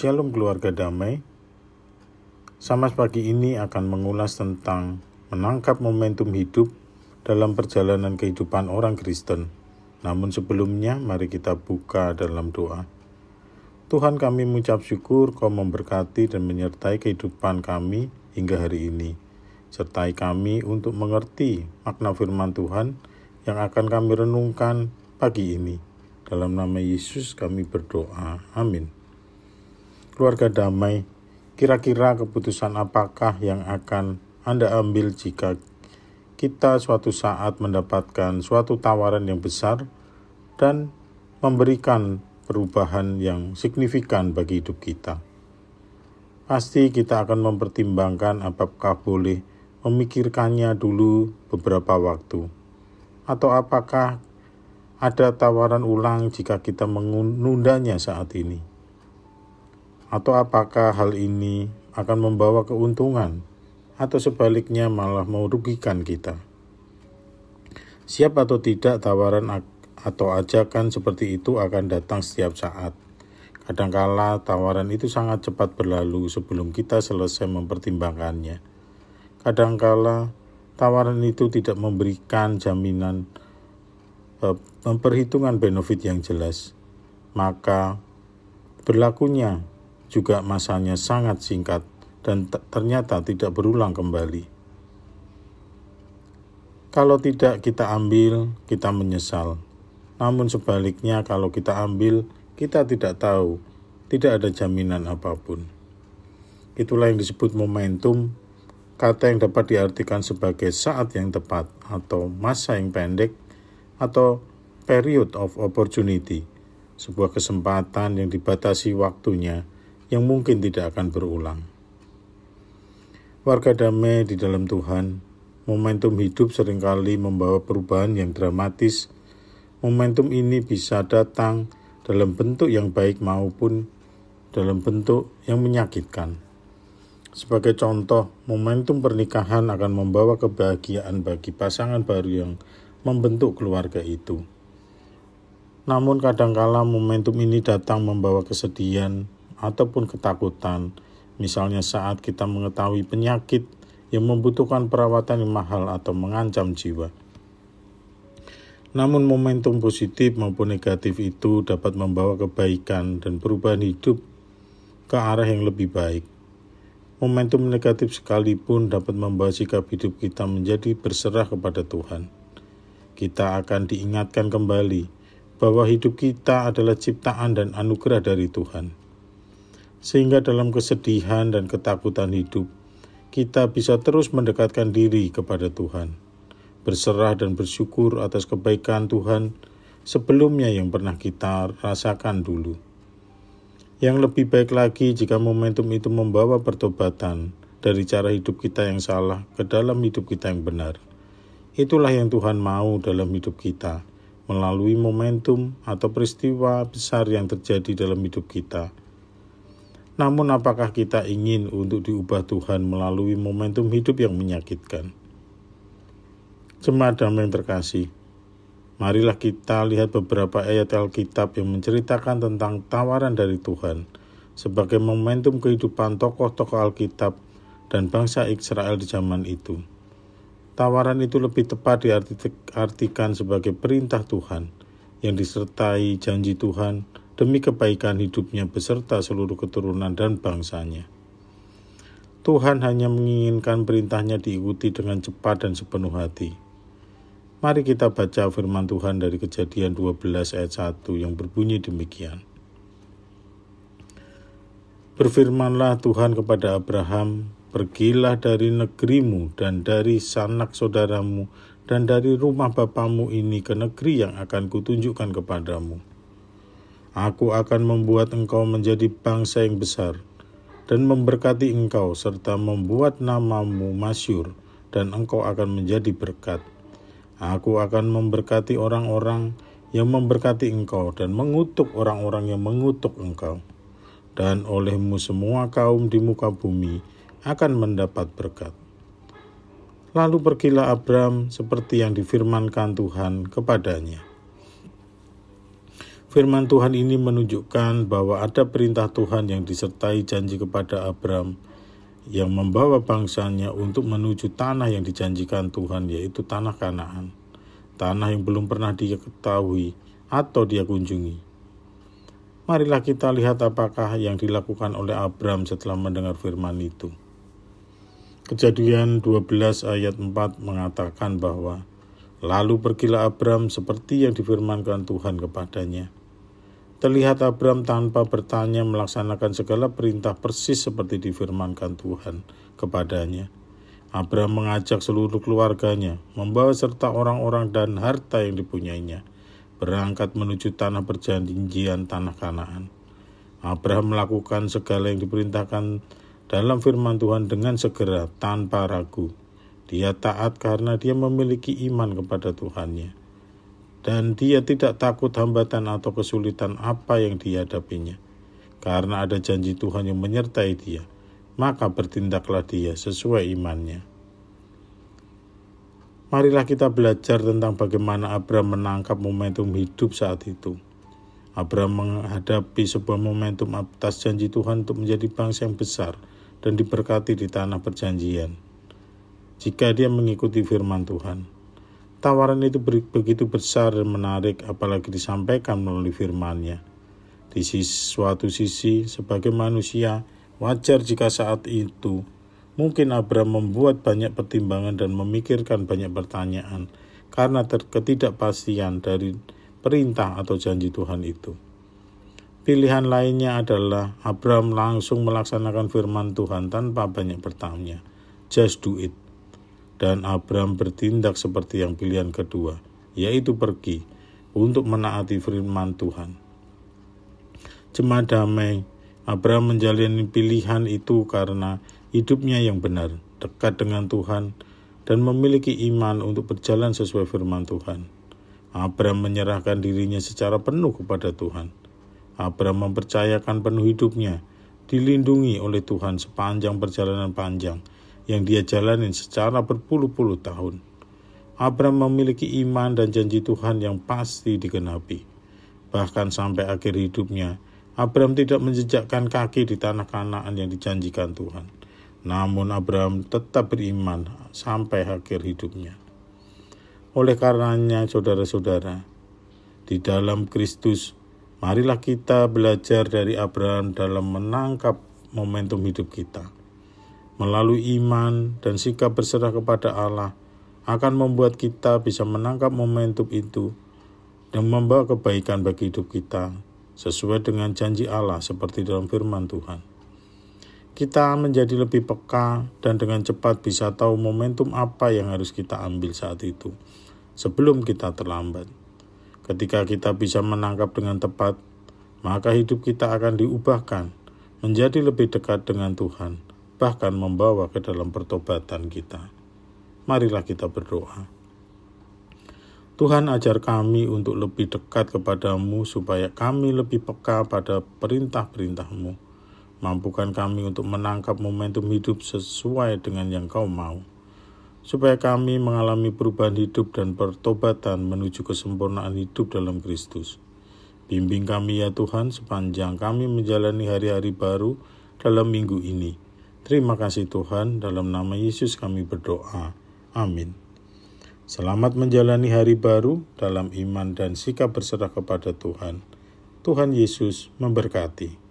Shalom keluarga damai. Sama pagi ini akan mengulas tentang menangkap momentum hidup dalam perjalanan kehidupan orang Kristen. Namun sebelumnya mari kita buka dalam doa. Tuhan kami mengucap syukur kau memberkati dan menyertai kehidupan kami hingga hari ini. Sertai kami untuk mengerti makna firman Tuhan yang akan kami renungkan pagi ini. Dalam nama Yesus kami berdoa. Amin. Keluarga damai, kira-kira keputusan apakah yang akan Anda ambil jika kita suatu saat mendapatkan suatu tawaran yang besar dan memberikan perubahan yang signifikan bagi hidup kita? Pasti kita akan mempertimbangkan apakah boleh memikirkannya dulu beberapa waktu, atau apakah ada tawaran ulang jika kita menundanya saat ini? Atau apakah hal ini akan membawa keuntungan atau sebaliknya malah merugikan kita? Siap atau tidak tawaran atau ajakan seperti itu akan datang setiap saat. Kadangkala tawaran itu sangat cepat berlalu sebelum kita selesai mempertimbangkannya. Kadangkala tawaran itu tidak memberikan jaminan memperhitungkan benefit yang jelas, maka berlakunya juga masanya sangat singkat dan ternyata tidak berulang kembali. Kalau tidak kita ambil, kita menyesal. Namun sebaliknya kalau kita ambil, kita tidak tahu, tidak ada jaminan apa pun. Itulah yang disebut momentum, kata yang dapat diartikan sebagai saat yang tepat atau masa yang pendek atau period of opportunity, sebuah kesempatan yang dibatasi waktunya yang mungkin tidak akan berulang. Warga damai di dalam Tuhan, momentum hidup sering kali membawa perubahan yang dramatis. Momentum ini bisa datang dalam bentuk yang baik maupun dalam bentuk yang menyakitkan. Sebagai contoh, momentum pernikahan akan membawa kebahagiaan bagi pasangan baru yang membentuk keluarga itu. Namun kadangkala momentum ini datang membawa kesedihan ataupun ketakutan, misalnya saat kita mengetahui penyakit yang membutuhkan perawatan yang mahal atau mengancam jiwa. Namun momentum positif maupun negatif itu dapat membawa kebaikan dan perubahan hidup ke arah yang lebih baik. Momentum negatif sekalipun dapat membawa sikap hidup kita menjadi berserah kepada Tuhan kita akan diingatkan kembali bahwa hidup kita adalah ciptaan dan anugerah dari Tuhan. Sehingga dalam kesedihan dan ketakutan hidup, kita bisa terus mendekatkan diri kepada Tuhan, berserah dan bersyukur atas kebaikan Tuhan sebelumnya yang pernah kita rasakan dulu. Yang lebih baik lagi jika momentum itu membawa pertobatan dari cara hidup kita yang salah ke dalam hidup kita yang benar. Itulah yang Tuhan mau dalam hidup kita, melalui momentum atau peristiwa besar yang terjadi dalam hidup kita. Namun apakah kita ingin untuk diubah Tuhan melalui momentum hidup yang menyakitkan? Jemaat damai terkasih, marilah kita lihat beberapa ayat Alkitab yang menceritakan tentang tawaran dari Tuhan sebagai momentum kehidupan tokoh-tokoh Alkitab dan bangsa Israel di zaman itu. Tawaran itu lebih tepat diartikan sebagai perintah Tuhan yang disertai janji Tuhan demi kebaikan hidupnya beserta seluruh keturunan dan bangsanya. Tuhan hanya menginginkan perintahnya diikuti dengan cepat dan sepenuh hati. Mari kita baca firman Tuhan dari kejadian 12 ayat 1 yang berbunyi demikian. Berfirmanlah Tuhan kepada Abraham, Pergilah dari negerimu dan dari sanak saudaramu dan dari rumah bapamu ini ke negeri yang akan kutunjukkan kepadamu. Aku akan membuat engkau menjadi bangsa yang besar dan memberkati engkau serta membuat namamu masyur dan engkau akan menjadi berkat. Aku akan memberkati orang-orang yang memberkati engkau dan mengutuk orang-orang yang mengutuk engkau. Dan olehmu semua kaum di muka bumi akan mendapat berkat. Lalu pergilah Abram seperti yang difirmankan Tuhan kepadanya. Firman Tuhan ini menunjukkan bahwa ada perintah Tuhan yang disertai janji kepada Abram yang membawa bangsanya untuk menuju tanah yang dijanjikan Tuhan yaitu tanah Kanaan. Tanah yang belum pernah dia ketahui atau dia kunjungi. Marilah kita lihat apakah yang dilakukan oleh Abram setelah mendengar firman itu. Kejadian 12 ayat 4 mengatakan bahwa Lalu pergilah Abram seperti yang difirmankan Tuhan kepadanya Terlihat Abram tanpa bertanya melaksanakan segala perintah persis seperti difirmankan Tuhan kepadanya. Abram mengajak seluruh keluarganya, membawa serta orang-orang dan harta yang dipunyainya, berangkat menuju tanah perjanjian tanah Kanaan. Abraham melakukan segala yang diperintahkan dalam firman Tuhan dengan segera tanpa ragu. Dia taat karena dia memiliki iman kepada Tuhannya dan dia tidak takut hambatan atau kesulitan apa yang dihadapinya. Karena ada janji Tuhan yang menyertai dia, maka bertindaklah dia sesuai imannya. Marilah kita belajar tentang bagaimana Abraham menangkap momentum hidup saat itu. Abraham menghadapi sebuah momentum atas janji Tuhan untuk menjadi bangsa yang besar dan diberkati di tanah perjanjian. Jika dia mengikuti firman Tuhan, Tawaran itu begitu besar dan menarik apalagi disampaikan melalui firman-Nya. Di suatu sisi, sebagai manusia, wajar jika saat itu mungkin Abraham membuat banyak pertimbangan dan memikirkan banyak pertanyaan karena ketidakpastian dari perintah atau janji Tuhan itu. Pilihan lainnya adalah Abraham langsung melaksanakan firman Tuhan tanpa banyak bertanya. Just do it dan Abram bertindak seperti yang pilihan kedua, yaitu pergi untuk menaati firman Tuhan. Jemaat damai, Abram menjalani pilihan itu karena hidupnya yang benar, dekat dengan Tuhan, dan memiliki iman untuk berjalan sesuai firman Tuhan. Abram menyerahkan dirinya secara penuh kepada Tuhan. Abram mempercayakan penuh hidupnya, dilindungi oleh Tuhan sepanjang perjalanan panjang, yang dia jalani secara berpuluh-puluh tahun. Abraham memiliki iman dan janji Tuhan yang pasti digenapi. Bahkan sampai akhir hidupnya, Abraham tidak menjejakkan kaki di tanah kanaan yang dijanjikan Tuhan. Namun Abraham tetap beriman sampai akhir hidupnya. Oleh karenanya, saudara-saudara, di dalam Kristus, marilah kita belajar dari Abraham dalam menangkap momentum hidup kita melalui iman dan sikap berserah kepada Allah akan membuat kita bisa menangkap momentum itu dan membawa kebaikan bagi hidup kita sesuai dengan janji Allah seperti dalam firman Tuhan. Kita menjadi lebih peka dan dengan cepat bisa tahu momentum apa yang harus kita ambil saat itu sebelum kita terlambat. Ketika kita bisa menangkap dengan tepat, maka hidup kita akan diubahkan menjadi lebih dekat dengan Tuhan bahkan membawa ke dalam pertobatan kita. Marilah kita berdoa. Tuhan ajar kami untuk lebih dekat kepadamu supaya kami lebih peka pada perintah-perintahmu. Mampukan kami untuk menangkap momentum hidup sesuai dengan yang kau mau. Supaya kami mengalami perubahan hidup dan pertobatan menuju kesempurnaan hidup dalam Kristus. Bimbing kami ya Tuhan sepanjang kami menjalani hari-hari baru dalam minggu ini Terima kasih Tuhan, dalam nama Yesus kami berdoa. Amin. Selamat menjalani hari baru dalam iman dan sikap berserah kepada Tuhan. Tuhan Yesus memberkati.